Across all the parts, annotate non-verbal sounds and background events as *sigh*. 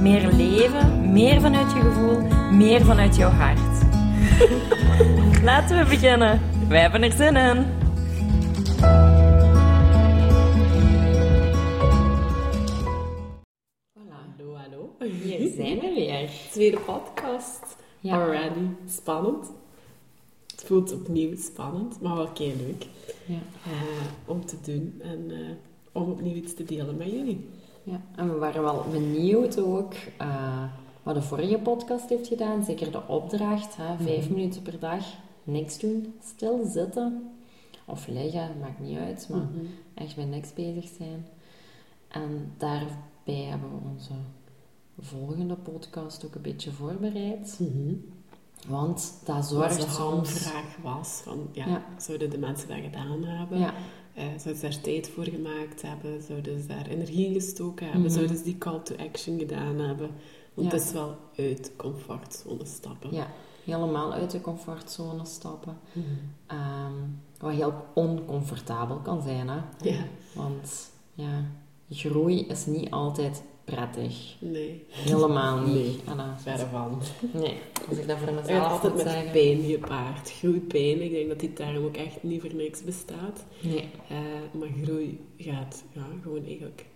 Meer leven, meer vanuit je gevoel, meer vanuit jouw hart. *laughs* Laten we beginnen. Wij hebben er zin in. Voilà, Hallo, hallo. hier zijn we weer. Tweede podcast. Ja. Already. Spannend. Het voelt opnieuw spannend, maar wel kei leuk Ja. eh, om te doen en eh, om opnieuw iets te delen met jullie. Ja, en we waren wel benieuwd ook eh, wat de vorige podcast heeft gedaan. Zeker de opdracht, hè, vijf minuten per dag, niks doen, stil zitten. Of liggen, maakt niet uit, maar echt met niks bezig zijn. En daarbij hebben we onze volgende podcast ook een beetje voorbereid. Want dat zorgt soms... hamvraag was van, ja, Ja. zouden de mensen dat gedaan hebben? Ja, Eh, zouden ze daar tijd voor gemaakt hebben? Zouden ze daar energie in gestoken hebben? Mhm. Zouden ze die call to action gedaan hebben? Want Ja. het is wel uit de comfortzone stappen. ja, helemaal uit de comfortzone stappen. Mhm. Ehm, wat heel oncomfortabel kan zijn, hè. Ja. Want ja, groei is niet altijd prettig. Nee, Helemaal niet. Nee. Anna. verre van. Nee, als ik dat voor mezelf gaat altijd moet met zeggen. pijn gepaard. Groeipijn, ik denk dat die term ook echt niet voor niks bestaat. Nee. Eh, maar groei gaat ja, gewoon eigenlijk...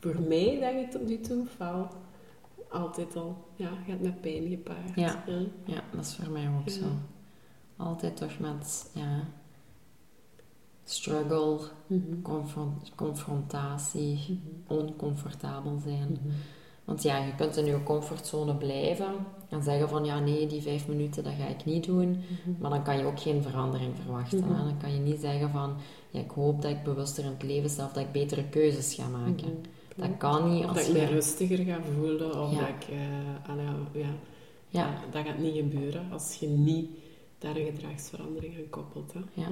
Voor mij, denk ik tot nu toe, wel altijd al... Ja, gaat met pijn gepaard. Ja. Ja, dat is voor mij ook Ja. zo. Altijd toch met, ja, struggle, Mhm. confron- confrontatie, Mhm. oncomfortabel zijn. Mhm. Want ja, je kunt in je comfortzone blijven en zeggen van ja, nee, die vijf minuten dat ga ik niet doen. Maar dan kan je ook geen verandering verwachten. hè. Dan kan je niet zeggen van ja, ik hoop dat ik bewuster in het leven sta of dat ik betere keuzes ga maken. Dat kan niet als dat ik me je... rustiger ga voelen, of Ja. dat ik... eh, ja, Ja, dat gaat niet gebeuren als je niet daar een gedragsverandering aan koppelt. Hè. Ja.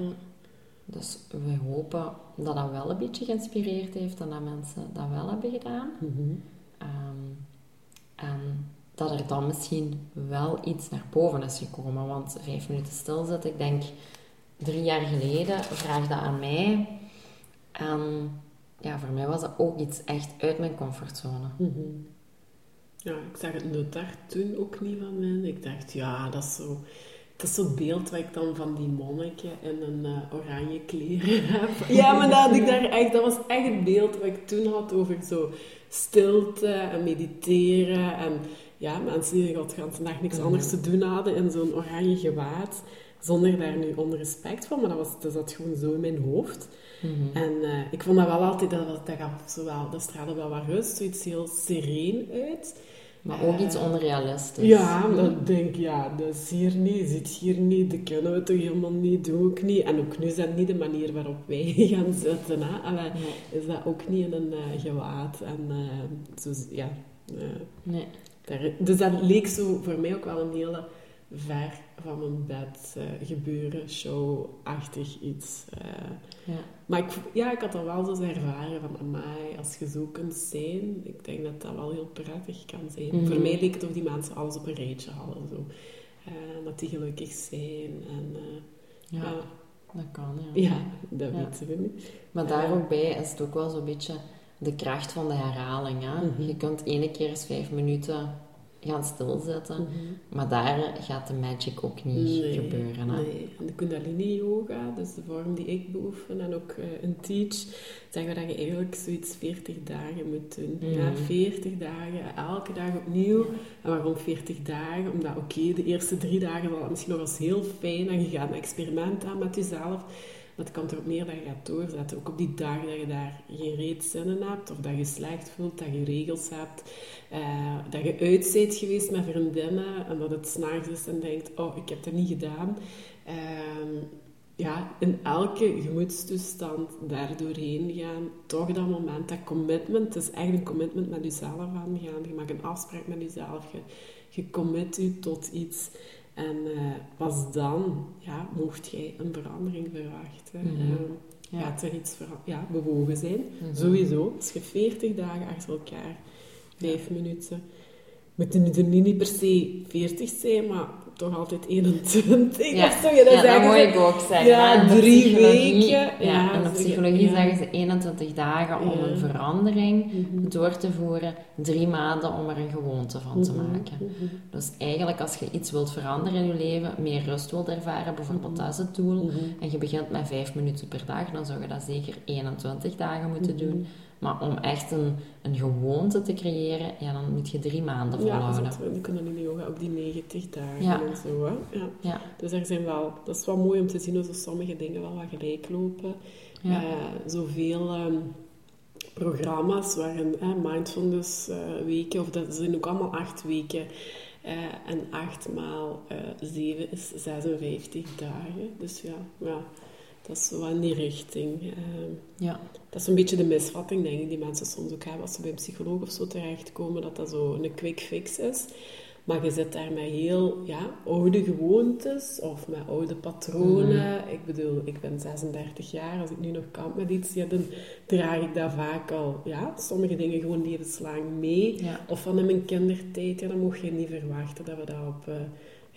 Dus we hopen dat dat wel een beetje geïnspireerd heeft en dat mensen dat wel hebben gedaan. Mhm. Ehm, en dat er dan misschien wel iets naar boven is gekomen. Want vijf minuten stilzitten, ik denk drie jaar geleden, vraag dat aan mij. En ja, voor mij was dat ook iets echt uit mijn comfortzone. Mhm. Ja, ik zag het daar toen ook niet van mij. Ik dacht, ja, dat is zo... Dat is zo'n beeld wat ik dan van die monniken in een eh, oranje kleren *laughs* heb. Ja, maar dat, had ik daar echt, dat was echt het beeld wat ik toen had over zo stilte en mediteren. En ja, mensen die de godganse dag niks anders te doen hadden in zo'n oranje gewaad. Zonder daar nu onrespect van, maar dat, was, dat zat gewoon zo in mijn hoofd. Mhm. En eh, ik vond dat wel altijd, dat, dat, gaf wel, dat straalde wel wat rust, zoiets heel sereen uit. Maar ook Eh, iets onrealistisch. Ja, maar dan denk ik, ja, dat is hier niet, zit hier niet, dat kunnen we toch helemaal niet, doe ik niet. En ook nu is dat niet de manier waarop wij *laughs* gaan zitten. Hè? Allee, Nee. Is dat ook niet in een eh, gewaad. En eh, zo, ja, eh, Nee. daar, dus dat leek zo voor mij ook wel een hele ver van mijn bed eh, gebeuren, show-achtig iets. eh. Ja. Maar ik, ja, ik had al wel zo ervaren van, amai, als je zo kunt zijn, ik denk dat dat wel heel prettig kan zijn. Mhm. Voor mij leek het of die mensen alles op een rijtje hadden, zo. Eh, dat die gelukkig zijn en... Ja, dat kan, ja. ja, dat Ja. weten we niet. Maar daar ook bij is het ook wel zo'n beetje de kracht van de herhaling. Hè? Mhm. Je kunt ene keer eens vijf minuten gaan stilzitten, maar daar gaat de magic ook niet Nee, gebeuren. Hè? Nee. En de Kundalini Yoga, dus de vorm die ik beoefen en ook eh in teach, zeggen we dat je eigenlijk zoiets 40 dagen moet doen. Ja, Mhm. 40 dagen, elke dag opnieuw. En waarom 40 dagen? Omdat, oké, de eerste drie dagen wel misschien nog eens heel fijn en je gaat een experiment aan met jezelf. Het komt erop neer dat je gaat doorzetten. Ook op die dagen dat je daar geen reet zin in hebt, of dat je slecht voelt, dat je regels hebt, eh, dat je uit bent geweest met vriendinnen en dat het s'nachts is en denkt, oh, ik heb dat niet gedaan. Ehm, ja, in elke gemoedstoestand daar doorheen gaan, toch dat moment, dat commitment, het is echt een commitment met jezelf aangaan. Je maakt een afspraak met jezelf, je, je commit je tot iets. En uh, pas dan ja, mocht jij een verandering verwachten. Uh, Ja. Gaat er iets ja, bewogen zijn. Mhm. Sowieso. Als je 40 dagen achter elkaar, 5 minuten. Moeten nu er niet per se 40 zijn, maar toch altijd 21 Ja, of zo. Ja, dat ja, dat moet ik ook zeggen. Ja, drie weken. Ja, Ja, in de zeggen- psychologie zeggen ze 21 dagen om een verandering Mhm. door te voeren, drie maanden om er een gewoonte van te Mhm, maken. mhm. Dus eigenlijk als je iets wilt veranderen in je leven, meer rust wilt ervaren, bijvoorbeeld dat is het doel, en je begint met 5 minuten per dag, dan zou je dat zeker 21 dagen moeten doen. Maar om echt een, een gewoonte te creëren, ja, dan moet je drie maanden Ja, volhouden. dat, we kunnen in de yoga ook die 90 dagen Ja. en zo. Hè? Ja. Ja. Dus er zijn wel, dat is wel mooi om te zien hoe sommige dingen wel wat gelijk lopen. Ja. Eh, zoveel ehm, programma's waarin eh, mindfulness eh, weken, of dat zijn ook allemaal acht weken. eh, en acht maal eh, zeven is 56 dagen. Dus ja, ja dat is wel in die richting. Ehm, ja. dat is een beetje de misvatting, denk ik, die mensen soms ook hebben als ze bij een psycholoog of zo terechtkomen, dat dat zo een quick fix is. Maar je zit daar met heel ja, oude gewoontes of met oude patronen. Ik bedoel, ik ben 36 jaar, als ik nu nog kamp met iets, ja, dan draag ik daar vaak al ja, sommige dingen gewoon levenslang mee. Ja. Of van in mijn kindertijd, ja, dan mocht je niet verwachten dat we dat op eh,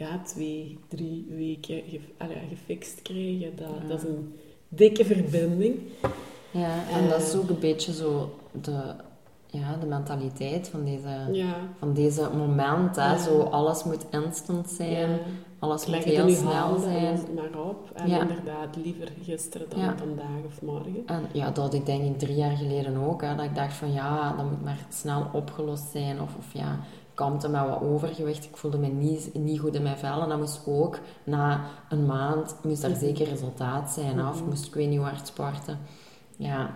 ja, twee, drie weken ge, allee, gefixt krijgen. Dat, Ja. dat is een dikke verbinding. Ja, en dat is Eh. ook een beetje zo de, ja, de mentaliteit van deze, Ja. van deze moment. Hè? Ja. Zo, alles moet instant zijn, alles moet Leg heel snel zijn. maar op. En Ja. inderdaad, liever gisteren dan vandaag of morgen. En ja, dat had ik denk ik drie jaar geleden ook. Hè, dat ik dacht van ja, dat moet maar snel opgelost zijn. Of, of ja, kampte met wat overgewicht. Ik voelde me niet, niet goed in mijn vel. En dat moest ook na een maand, moest er Mhm. zeker resultaat zijn. hè, Of moest ik weet niet hoe hard sporten. Ja.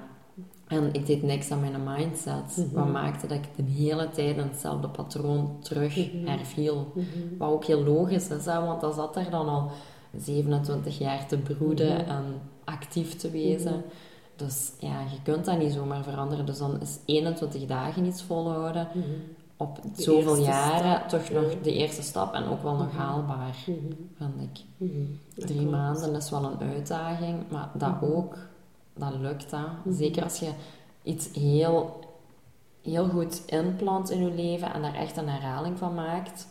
En ik deed niks aan mijn mindset. Mhm. Wat maakte dat ik de hele tijd in hetzelfde patroon terug Mhm. herviel. Wat ook heel logisch is, hè, want dat zat er dan al 27 jaar te broeden en actief te wezen. Dus ja, je kunt dat niet zomaar veranderen. Dus dan is 21 dagen iets volhouden. Op zoveel jaren stap, toch nog de eerste stap en ook wel nog Mhm. haalbaar, Mhm. vind ik. Mhm. Drie klopt. maanden is wel een uitdaging, maar dat ook, dat lukt dat. Mhm. Zeker als je iets heel, heel goed inplant in je leven en daar echt een herhaling van maakt.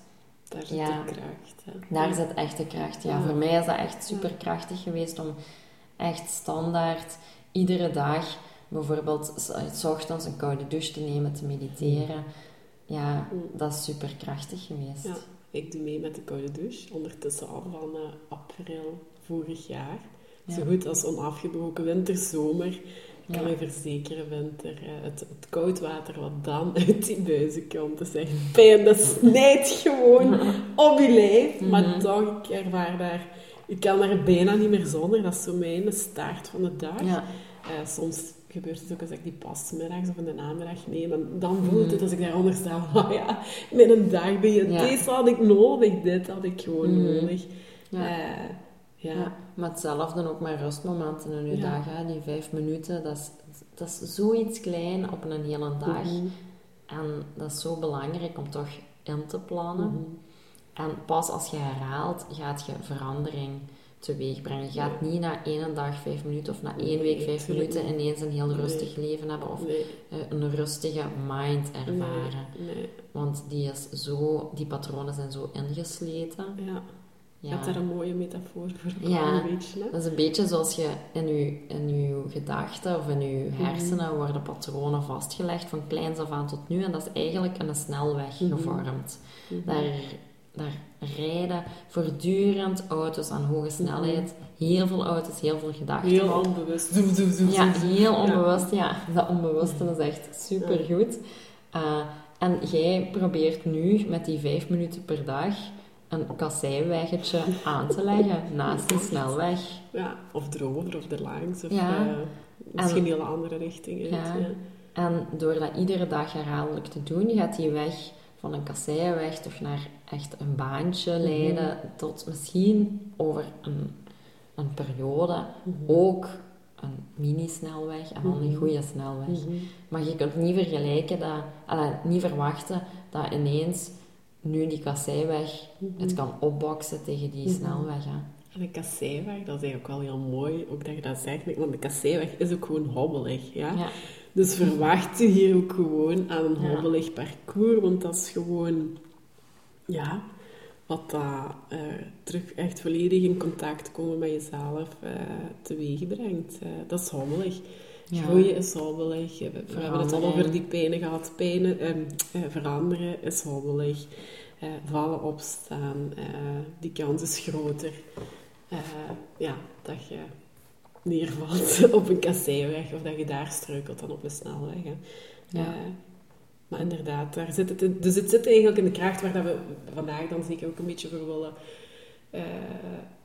Daar zit Ja. de kracht. Hè. Daar Ja. zit echt de kracht. Ja, Ja. voor mij is dat echt super krachtig geweest om echt standaard iedere dag bijvoorbeeld s- s ochtends een koude douche te nemen, te mediteren. Ja, Mm. dat is super krachtig geweest. Ja. Ik doe mee met de koude douche, ondertussen al van eh, april vorig jaar. Ja. Zo goed als onafgebroken winter, zomer. Ik kan Ja. verzekeren, winter, eh, het, het koud water wat dan *laughs* uit die buizen komt, is echt pijn. Dat snijdt gewoon op je lijf. Mhm. Maar toch, ik ervaar daar... Ik kan daar bijna niet meer zonder. Dat is zo mijn start van de dag. Ja. Eh, soms gebeurt het ook als ik die pas middags of in de namiddag neem. En dan voelt het als ik daaronder sta. Oh *laughs* ja, mijn dag begint. Ja. Deze had ik nodig. Dit had ik gewoon Mhm. nodig. Ja. Eh, ja. Ja, maar hetzelfde ook met rustmomenten in je dag. Hè. Die vijf minuten, dat is, dat is zoiets klein op een hele dag. Mhm. En dat is zo belangrijk om toch in te plannen. Mhm. En pas als je herhaalt, gaat je verandering teweeg brengen. Je gaat niet na één dag vijf minuten of na één week vijf minuten ineens een heel Nee. rustig leven hebben of eh, een rustige mind ervaren. Want die, is zo, die patronen zijn zo ingesleten. Ja. Je Ja. hebt daar een mooie metafoor voor. Ja. Een beetje, hè? Dat is een beetje zoals je in je, in je gedachten of in je Mhm. hersenen worden patronen vastgelegd van kleins af aan tot nu. En dat is eigenlijk een snelweg Mhm. gevormd. Mhm. Daar, daar rijden voortdurend auto's aan hoge snelheid. Heel veel auto's, heel veel gedachten. Heel onbewust. Ja, heel onbewust. Ja, dat onbewuste is echt supergoed. Uh, en jij probeert nu met die vijf minuten per dag een kasseiweggetje aan te leggen *laughs* naast die snelweg. Ja, of erover of erlangs. Of Ja. eh, misschien En- een hele andere richting. Ja. Ja. En door dat iedere dag herhaaldelijk te doen, gaat die weg van een kasseienweg toch naar echt een baantje Mhm. leiden, tot misschien over een, een periode Mhm. ook een mini-snelweg en dan een Mhm. goede snelweg. Maar je kunt niet vergelijken dat, allee, niet verwachten dat ineens nu die kasseiweg het kan opboksen tegen die snelweg. Hè. En de kasseiweg, dat is eigenlijk wel heel mooi, ook dat je dat zegt, want de kasseiweg is ook gewoon hobbelig. Ja? Ja. Dus verwacht je hier ook gewoon aan een hobbelig parcours, want dat is gewoon, ja, wat dat uh, terug echt volledig in contact komen met jezelf uh, teweeg brengt. Uh, dat is hobbelig. Ja. Groeien is hobbelig. We, we hebben het al over die pijnen gehad. Pijnen, veranderen is hobbelig. vallen, opstaan, die kans is groter. ja, dat je neervalt *laughs* op een kasseiweg of dat je daar struikelt dan op een snelweg. Hè. Ja. Uh, maar inderdaad, daar zit het in, dus het zit eigenlijk in de kracht waar dat we vandaag dan zeker ook een beetje voor willen uh,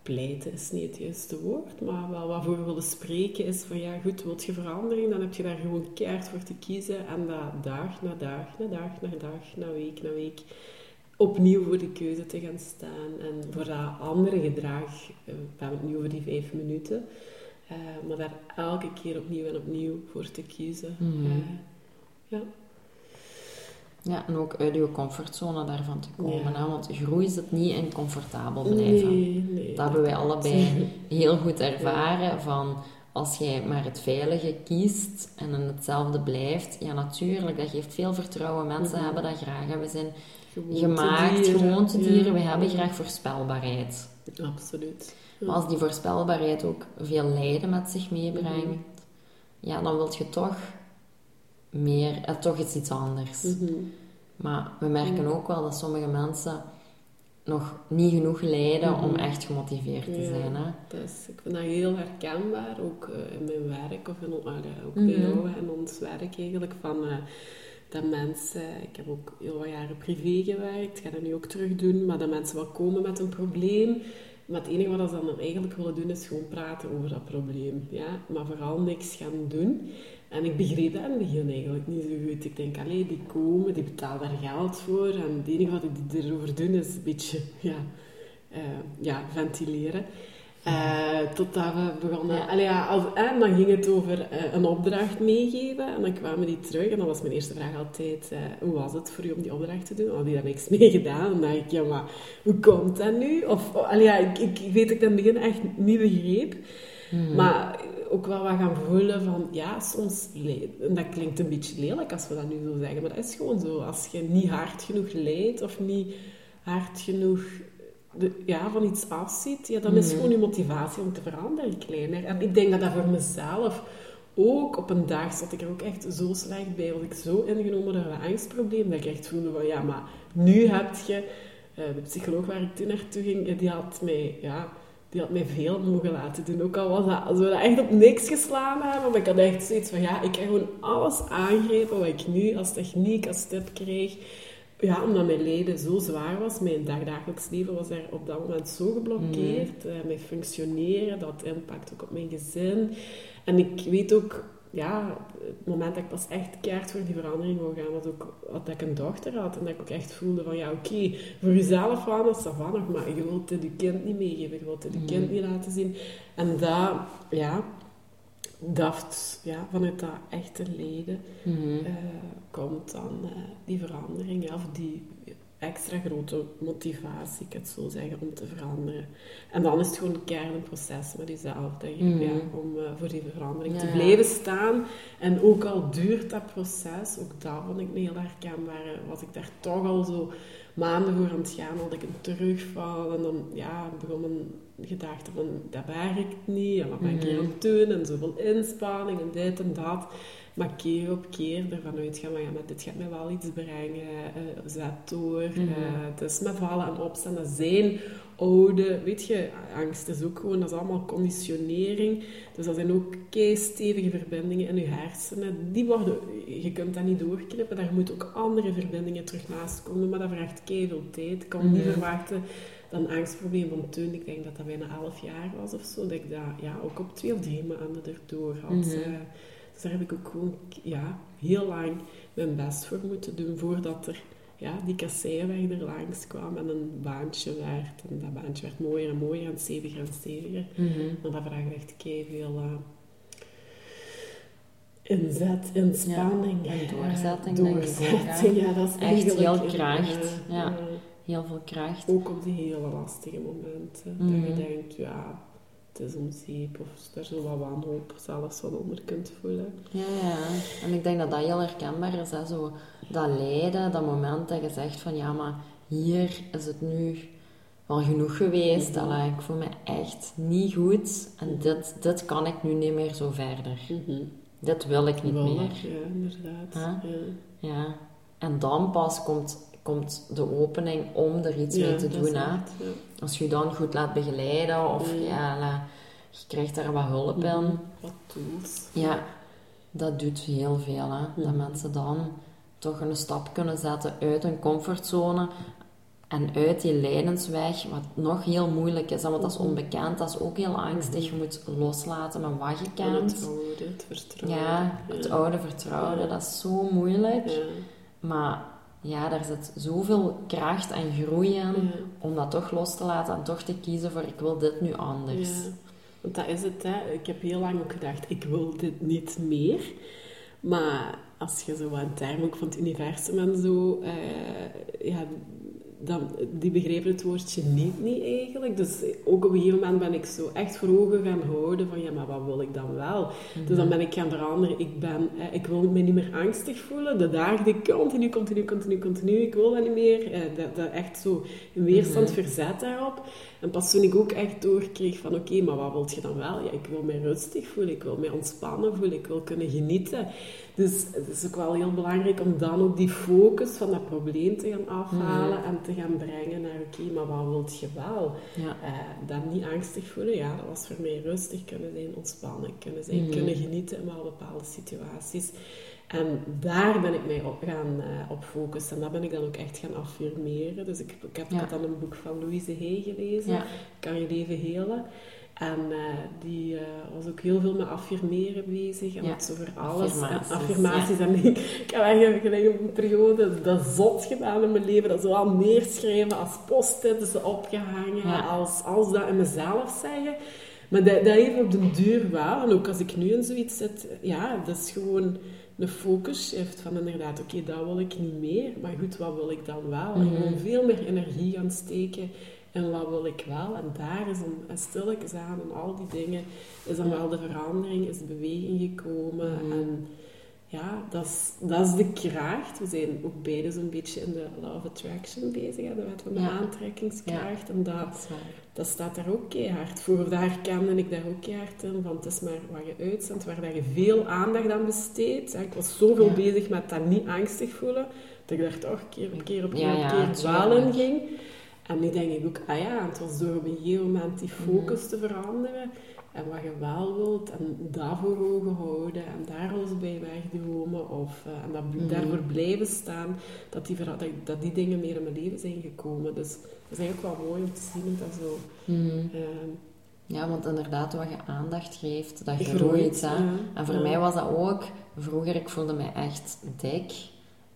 pleiten, is niet het juiste woord, maar wel waarvoor we willen spreken is van ja goed, wilt je verandering, dan heb je daar gewoon keihard voor te kiezen en dat dag na dag na dag na dag na week na week opnieuw voor de keuze te gaan staan en voor dat andere gedrag, we hebben het nu over die vijf minuten, maar daar elke keer opnieuw en opnieuw voor te kiezen. Mhm. Uh, ja. Ja, en ook uit je comfortzone daarvan te komen. Ja. Hè? Want groei zit niet in comfortabel blijven. Nee, nee. dat hebben wij allebei heel goed ervaren. Van als jij maar het veilige kiest en in hetzelfde blijft, ja natuurlijk, dat geeft veel vertrouwen. Mensen Mhm. hebben dat graag. En we zijn gemaakt, gewoontedieren. Ja. We hebben graag voorspelbaarheid. Absoluut. Ja. Maar als die voorspelbaarheid ook veel lijden met zich meebrengt, ja, dan wil je toch meer, eh, toch iets, iets anders. Mhm. Maar we merken ook wel dat sommige mensen nog niet genoeg lijden om Mhm. echt gemotiveerd te Ja. zijn. Hè? Dus ik vind dat heel herkenbaar, ook eh, in mijn werk of in, ah, ook Mhm. bij jou en ons werk eigenlijk, van eh, dat mensen, ik heb ook heel wat jaren privé gewerkt, ga dat nu ook terug doen, maar dat mensen wel komen met een probleem, maar het enige wat ze dan eigenlijk willen doen is gewoon praten over dat probleem, ja, maar vooral niks gaan doen. En ik begreep dat in het begin eigenlijk niet zo goed. Ik denk, allee, die komen, die betalen daar geld voor en het enige wat die erover doen is een beetje, ja, eh, ja ventileren. Eh, totdat we begonnen... Ja. Allee, ja, als, en dan ging het over eh, een opdracht meegeven. En dan kwamen die terug. En dan was mijn eerste vraag altijd... eh, hoe was het voor u om die opdracht te doen? Had die daar niks *laughs* mee gedaan? En dan dacht ik, ja, maar hoe komt dat nu? Of, oh, allee, ja, ik, ik weet dat ik dat in het begin echt niet begreep. Mhm. Maar ook wel wat gaan voelen van... Ja, soms... En dat klinkt een beetje lelijk als we dat nu zo zeggen. Maar dat is gewoon zo. Als je niet hard genoeg leidt of niet hard genoeg de, ja, van iets afziet, ja, dan is Mhm. gewoon je motivatie om te veranderen kleiner. En ik denk dat dat voor mezelf ook op een dag zat ik er ook echt zo slecht bij. Was ik zo ingenomen door een angstprobleem dat ik echt voelde van ja, maar nu heb je. eh, de psycholoog waar ik toen naartoe ging, eh, die had mij, ja, die had mij veel mogen laten doen. Ook al was dat, als we dat echt op niks geslaan hebben, maar ik had echt zoiets van ja, ik heb gewoon alles aangrepen wat ik nu als techniek, als tip kreeg. Ja, omdat mijn lijden zo zwaar was, mijn dagdagelijks leven was er op dat moment zo geblokkeerd. eh, mijn functioneren, dat impact ook op mijn gezin. En ik weet ook, ja, het moment dat ik pas echt keihard voor die verandering wou gaan, was ook dat ik een dochter had. En dat ik ook echt voelde van, ja, oké, voor jezelf gaan, dat is dat van nog, maar je wilt het je kind niet meegeven, je wilt het je kind niet laten zien. En dat, ja, dat, ja, vanuit dat echte lijden Mhm. eh, komt dan eh, die verandering, ja, of die extra grote motivatie, ik het zo zeggen, om te veranderen. En dan is het gewoon een keihard een proces met jezelf, denk ik, Mhm. ja, om eh, voor die verandering Ja, te blijven staan. En ook al duurt dat proces, ook dat vond ik een heel herkenbaar, was ik daar toch al zo maanden voor aan het gaan, had ik een terugval en dan ja, begon mijn gedachte van, dat werkt niet, en wat ben ik hier Mhm. aan het doen, en zoveel inspanning, en dit en dat. Maar keer op keer ervan uitgaan, van ja, maar dit gaat mij wel iets brengen, eh, zet door. Mhm. het is met vallen en opstaan, dat zijn oude, weet je, angst is ook gewoon, dat is allemaal conditionering. Dus dat zijn ook stevige verbindingen in je hersenen. Die worden, je kunt dat niet doorknippen, daar moeten ook andere verbindingen terug naast komen, maar dat vraagt veel tijd. Ik kan niet verwachten dat een angstprobleem van toen, ik denk dat dat bijna 11 jaar was of zo, dat ik dat ja, ook op twee of drie maanden erdoor had. Eh. dus daar heb ik ook gewoon ja, heel lang mijn best voor moeten doen voordat er ja, die kasseirweg er langs kwam en een baantje werd. En dat baantje werd mooier en mooier en steviger en steviger. Mhm. Maar dat vraagt echt veel Inzet, inspanning. Ja, en doorzetting, doorzetting, ja, dat is Echt heel een- kracht, ja, ja. Heel veel kracht. Ook op die hele lastige momenten. Mhm. Dat je denkt, ja, het is om zeep. Of daar zo wat wanhoop zelfs wat onder kunt voelen. Ja, ja. En ik denk dat dat heel herkenbaar is. Hè? Zo, dat lijden, dat moment dat je zegt van ja, maar hier is het nu wel genoeg geweest. Mhm. Allee, ik voel me echt niet goed. En Mhm. dit, dit kan ik nu niet meer zo verder. Mhm. Dit wil ik niet meer. Ja, inderdaad. Huh? Ja. Ja. En dan pas komt, komt de opening om er iets mee te doen. Hè? ja. Als je je dan goed laat begeleiden of ja, la- je krijgt daar wat hulp in. Mhm. Wat tools. Ja, dat doet heel veel. Hè? Dat Mhm. mensen dan toch een stap kunnen zetten uit hun comfortzone en uit die lijdensweg, wat nog heel moeilijk is. Want dat is Mhm. onbekend, dat is ook heel angstig. Je moet loslaten met wat je En het kent. oude, het vertrouwen. Ja, het oude vertrouwde, Ja. dat is zo moeilijk. Maar ja, daar zit zoveel kracht en groei Ja. om dat toch los te laten en toch te kiezen voor ik wil dit nu anders. Ja, want dat is het. Hè. Ik heb heel lang ook gedacht, ik wil dit niet meer. Maar als je zo aan termen ook van het universum en zo... eh, ja, dan, die begrepen het woordje niet, niet eigenlijk. Dus ook op een gegeven moment ben ik zo echt voor ogen gaan houden van... Ja, maar wat wil ik dan wel? Dus dan ben ik gaan veranderen. Ik, ben, eh, ik wil me niet meer angstig voelen. De dagen die continu, continu, continu, continu... Ik wil dat niet meer. Eh, dat, dat echt zo een weerstand verzet daarop. En pas toen ik ook echt doorkreeg van... Oké, maar wat wil je dan wel? Ja, ik wil me rustig voelen. Ik wil me ontspannen voelen. Ik wil kunnen genieten. Dus het is ook wel heel belangrijk om dan ook die focus van dat probleem te gaan afhalen en te gaan brengen naar, oké, maar wat wilt je wel? Ja. Eh, dan niet angstig voelen, ja, dat was voor mij rustig kunnen zijn, ontspannen kunnen zijn, Mhm. kunnen genieten in wel bepaalde situaties. En daar ben ik mij op gaan eh, op focussen. En dat ben ik dan ook echt gaan affirmeren. Dus ik, ik heb Ja. had dan een boek van Louise Hay gelezen, Ja. Kan je leven helen. En eh, die eh, was ook heel veel met affirmeren bezig. En Ja. het over alles. Affirmaties, en affirmaties. En ik, ik heb eigenlijk gelijk op een periode dat zot gedaan in mijn leven. Dat zowel neerschrijven als post-its opgehangen. Als, als dat in mezelf zeggen. Maar dat, dat heeft op de duur wel. En ook als ik nu in zoiets zit, ja, dat is gewoon een focus shift van inderdaad, oké, dat wil ik niet meer. Maar goed, wat wil ik dan wel? En Mhm. gewoon veel meer energie gaan steken en wat wil ik wel? En daar is dan en stilletjes aan en al die dingen, is dan Ja. wel de verandering, is de beweging gekomen. Mhm. En ja, dat is, dat is de kracht. We zijn ook beide zo'n beetje in de law of attraction bezig, hè, de wet van de Ja. aantrekkingskracht. En dat, Dat is waar. Dat staat daar ook keihard voor. Daar herkende ik daar ook keihard in. Want het is maar wat je uitzendt, waar dat je veel aandacht aan besteedt. Ik was zoveel Ja. bezig met dat niet angstig voelen, dat ik daar toch keer op keer op keer Ja, op keer in ging. En nu denk ik ook, ah ja, het was door op een gegeven moment die focus te veranderen. En wat je wel wilt, en dat voor ogen houden, en daar alles bij wegdromen, of eh, en dat, Mhm. daarvoor blijven staan, dat die, dat, dat die dingen meer in mijn leven zijn gekomen. Dus dat is eigenlijk wel mooi om te zien dat dat zo... Mhm. ehm, Ja, want inderdaad, wat je aandacht geeft, dat Groeit. Hè? ja. En voor Ja. mij was dat ook, vroeger, ik voelde mij echt dik.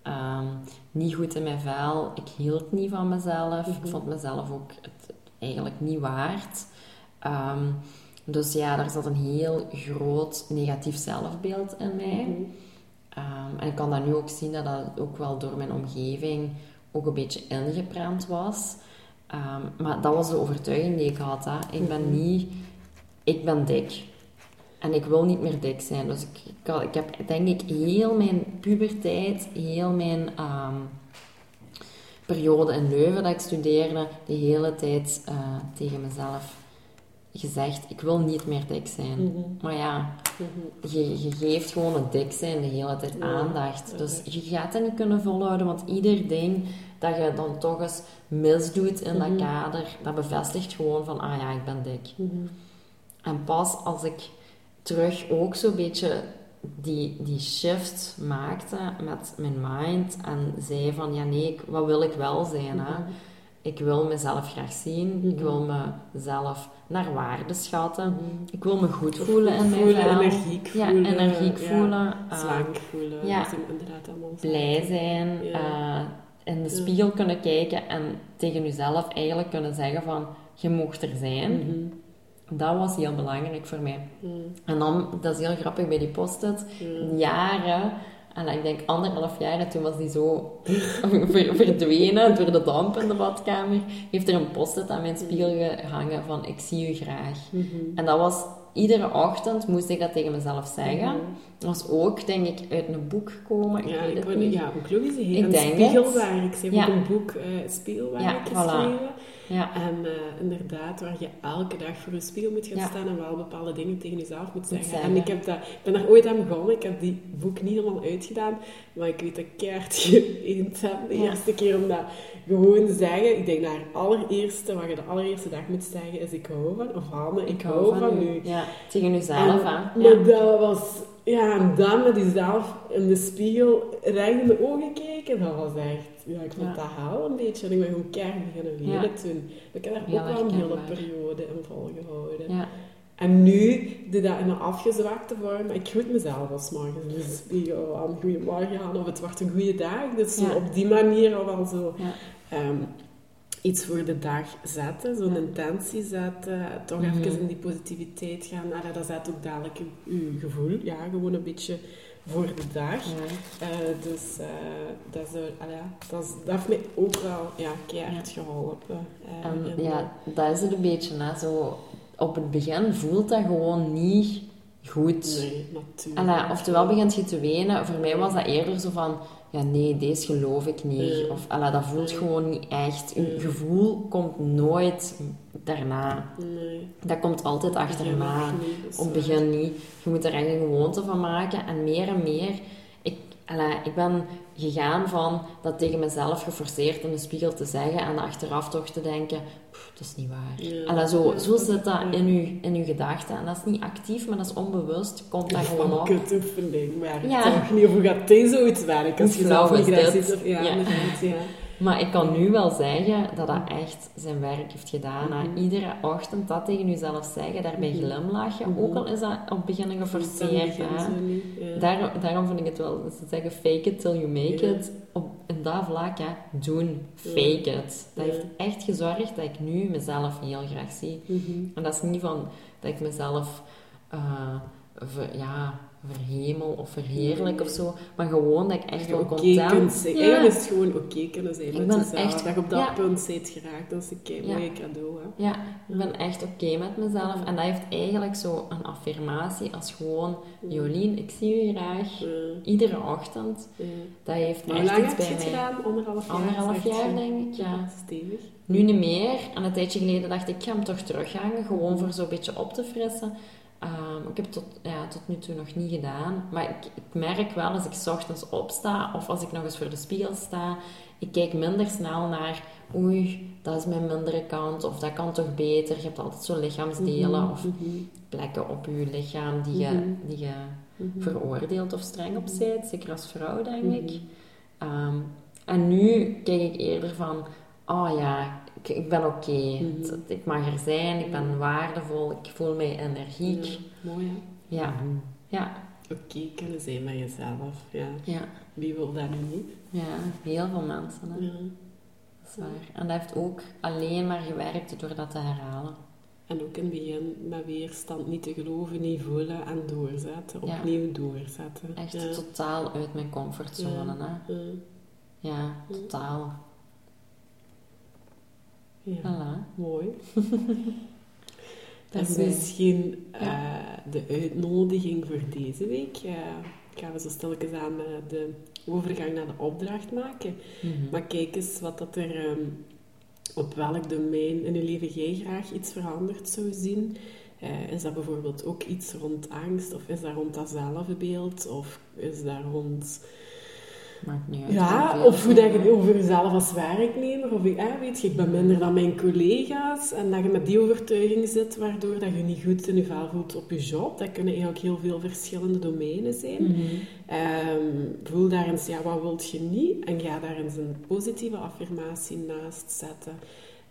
Ehm, niet goed in mijn vel. Ik hield niet van mezelf. Ik Mhm. vond mezelf ook het eigenlijk niet waard. Ehm, dus ja, daar zat een heel groot negatief zelfbeeld in mij. mhm. Ehm, en ik kan dat nu ook zien dat dat ook wel door mijn omgeving ook een beetje ingeprent was. Ehm, maar dat was de overtuiging die ik had. Hè. Ik ben Mhm. niet... Ik ben dik. En ik wil niet meer dik zijn. Dus ik, ik, had- ik heb denk ik heel mijn puberteit, heel mijn ehm, periode in Leuven dat ik studeerde, de hele tijd eh, tegen mezelf gezegd, ik wil niet meer dik zijn. Mhm. Maar ja, Mhm. je, je geeft gewoon het dik zijn de hele tijd Ja, aandacht. Dus je gaat dat niet kunnen volhouden, want ieder ding dat je dan toch eens misdoet in Mhm. dat kader, dat bevestigt gewoon van, ah ja, ik ben dik. Mhm. En pas als ik terug ook zo'n beetje die, die shift maakte met mijn mind en zei van, ja nee, ik, wat wil ik wel zijn? Hè? Ik wil mezelf graag zien, ik wil mezelf naar waarde schatten, Mhm. ik wil me goed voelen in mijn voelen, energiek Ja, voelen. energiek ja. voelen. eh, Slank voelen. ja. Dat inderdaad allemaal blij zijn, Ja. eh, in de spiegel kunnen kijken en tegen jezelf eigenlijk kunnen zeggen van, je mocht er zijn. Mhm. Dat was heel belangrijk voor mij. Mm. En dan, dat is heel grappig bij die post-it, Mm. jaren, en ik denk anderhalf jaar, en toen was die zo *laughs* ver- verdwenen door de damp in de badkamer, heeft er een post-it aan mijn spiegel gehangen van ik zie u graag. Mhm. En dat was, iedere ochtend moest ik dat tegen mezelf zeggen. Mhm. Dat was ook, denk ik, uit een boek gekomen, ik Ja, weet ik het niet. ja, ook logisch. Ik een denk spiegelwerk. Ze heeft Ja. ook een boek, Spiegelwerk, Ja, voilà. Ja, En eh, inderdaad, waar je elke dag voor je spiegel moet gaan Ja. staan en wel bepaalde dingen tegen jezelf moet zeggen. zeggen. En ik, heb dat, ik ben daar ooit aan begonnen. Ik heb die boek niet helemaal uitgedaan. Maar ik weet dat ik keihard *laughs* geëend heb de eerste keer om dat gewoon te zeggen. Ik denk naar het allereerste, wat je de allereerste dag moet zeggen, is ik hou van. Of Hanne, ik, hou van, u. Ja, tegen jezelf, hè. Maar dat was... Ja, en dan met jezelf in de spiegel recht in de ogen kijken, dat was echt... Ja, ik vond Ja. dat haal een beetje. En ik ben gewoon keihard beginnen leren Ja. toen. Ik heb daar ook wel een hele periode in volgehouden. Ja, En nu doe dat in een afgezwakte vorm. Ik groet mezelf als morgens in de spiegel aan goeiemorgen aan of het wordt een goede dag. Dus zo op die manier al wel zo ehm, iets voor de dag zetten, zo'n intentie zetten, toch Mhm. even in die positiviteit gaan. Nou, dat zet ook dadelijk je gevoel, ja, gewoon een beetje voor de dag. ja. Eh, dus eh, dat, is, eh, allee, dat, is, dat heeft mij ook wel ja, keihard geholpen. Eh, En ja, dat is het een beetje. Hè. Zo, op het begin voelt dat gewoon niet goed. Nee, natuurlijk. Allee, oftewel begint je te wenen. Voor mij was dat eerder zo van... Ja, nee, deze geloof ik niet. Nee. Of allee, dat voelt Nee. gewoon niet echt. Je gevoel komt nooit daarna. Nee. Dat komt altijd achterna. Op het begin niet. Je moet er echt een gewoonte van maken. En meer en meer... Ik, allee, ik ben gegaan van dat tegen mezelf geforceerd in de spiegel te zeggen. En achteraf toch te denken... "Pff, dat is niet waar. Ja. Allee, zo, zo zit dat in je, in uw gedachten. En dat is niet actief, maar dat is onbewust. Komt dat gewoon op. maar Ja. toch niet hoe gaat deze zoiets werken als je zelf niet graag ziet. Of, ja, Ja. ja. Maar ik kan nu wel zeggen dat dat echt zijn werk heeft gedaan. Mhm. Iedere ochtend dat tegen jezelf zeggen, daarbij Mhm. glimlachen. Mhm. Ook al is dat op het begin geforceerd. begin hè. ja. Daarom, daarom vind ik het wel, ze zeggen fake it till you make Ja. it. Op, in dat vlak, hè, doen, fake it. Dat Ja. heeft echt gezorgd dat ik nu mezelf heel graag zie. Mhm. En dat is niet van dat ik mezelf ver- ja, verhemel of verheerlijk of zo, maar gewoon dat ik echt wel oké content... zijn. Ja. Eigenlijk is het gewoon oké kunnen zijn Ik met ben jezelf. echt- dat je op dat ja. punt bent geraakt, dat is een kei Ja. mooi cadeau. Hè. Ja, ik ben echt oké met mezelf. En dat heeft eigenlijk zo een affirmatie als gewoon... Jolien, ik zie u graag. Iedere ochtend. Dat heeft Maar hoe echt lang iets heb je bij het gedaan? Anderhalf jaar? Anderhalf jaar, denk ik, ja. Stevig. Nu niet meer. En een tijdje geleden dacht ik, ik ga hem toch terughangen. Gewoon voor zo'n beetje op te frissen. Ehm, ik heb het tot, ja, tot nu toe nog niet gedaan. Maar ik, ik merk wel als ik 's ochtends opsta of als ik nog eens voor de spiegel sta, ik kijk minder snel naar oei, dat is mijn mindere kant of dat kan toch beter. Je hebt altijd zo lichaamsdelen Mhm, of mhm, plekken op je lichaam die je, Mhm. die je veroordeelt of streng op bent. Zeker als vrouw, denk ik. Ehm, en nu kijk ik eerder van, oh ja, ik, ik ben oké. Mhm. Ik mag er zijn, ik ben waardevol, ik voel mij energiek. Ja, mooi hè? Ja, ja, Oké kunnen zijn met jezelf. Ja. ja, Wie wil dat nu niet? ja, heel veel mensen. Hè. Ja. Dat is waar. En dat heeft ook alleen maar gewerkt door dat te herhalen. En ook in het begin met weerstand niet te geloven, niet voelen en doorzetten. Ja. Opnieuw doorzetten. Echt ja. totaal uit mijn comfortzone. Hè. Ja. Ja, totaal. Ja. Voilà. Mooi. *laughs* Dat is misschien Ja. eh, de uitnodiging voor deze week. Eh, gaan we zo stilletjes aan eh, de overgang naar de opdracht maken. Mhm. Maar kijk eens wat dat er, ehm, op welk domein in je leven jij graag iets veranderd zou zien. Eh, is dat bijvoorbeeld ook iets rond angst? Of is dat rond dat zelfbeeld? Of is dat rond... Maakt niet uit. Ja, of hoe dat je over jezelf als werknemer, of ik, eh, weet je, ik ben minder dan mijn collega's, en dat je met die overtuiging zit, waardoor dat je niet goed in je vel voelt op je job. Dat kunnen eigenlijk heel veel verschillende domeinen zijn. Mhm. Ehm, voel daar eens, ja, wat wilt je niet? En ga daar eens een positieve affirmatie naast zetten.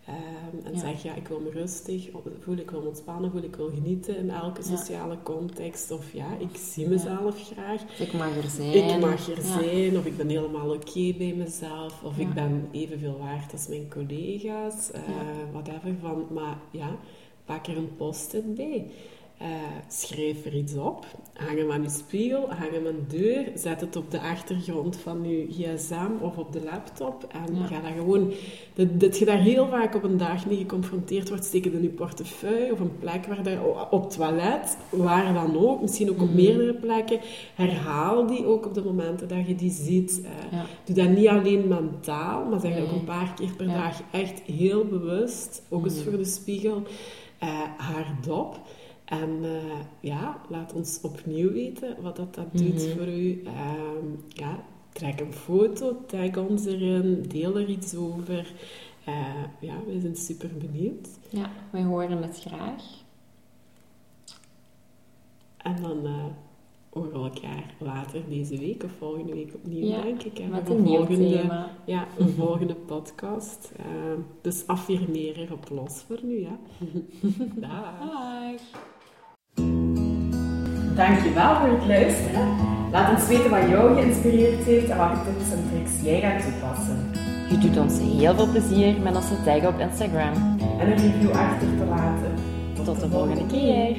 Ehm, en Ja. zeg, ja, ik wil me rustig voelen, ik wil me ontspannen voelen, ik wil genieten in elke Ja. sociale context. Of ja, ik zie mezelf graag. Ik mag er zijn. Ik mag er zijn, of ik ben helemaal oké bij mezelf, of ik ben evenveel waard als mijn collega's, eh, whatever. Van, maar ja, pak er een post-it bij. Uh, schrijf er iets op, hang hem aan je spiegel, hang hem aan de deur, zet het op de achtergrond van je gsm of op de laptop en ja. ga dan gewoon, dat, dat je daar heel vaak op een dag mee geconfronteerd wordt, steken in je portefeuille of een plek waar daar, op het toilet, waar dan ook, misschien ook op mhm. meerdere plekken, herhaal die ook op de momenten dat je die ziet. Uh, Doe dat niet alleen mentaal, maar zeg ook een paar keer per dag echt heel bewust, ook eens mhm. voor de spiegel, uh, hardop. En uh, ja, laat ons opnieuw weten wat dat, dat doet mhm. voor u. Uh, ja, trek een foto, tag ons erin, deel er iets over. Uh, ja, we zijn super benieuwd. Ja, wij horen het graag. En dan uh, horen we elkaar later deze week of volgende week opnieuw, ja, denk ik. Met een, volgende, thema. Ja, een volgende podcast. Uh, dus affirmeer erop los voor nu, ja. *laughs* Dag. Dankjewel voor het luisteren. Laat ons weten wat jou geïnspireerd heeft en welke tips en tricks jij gaat toepassen. Je doet ons heel veel plezier met onze tag op Instagram. En een review achter te laten. Tot, de volgende keer.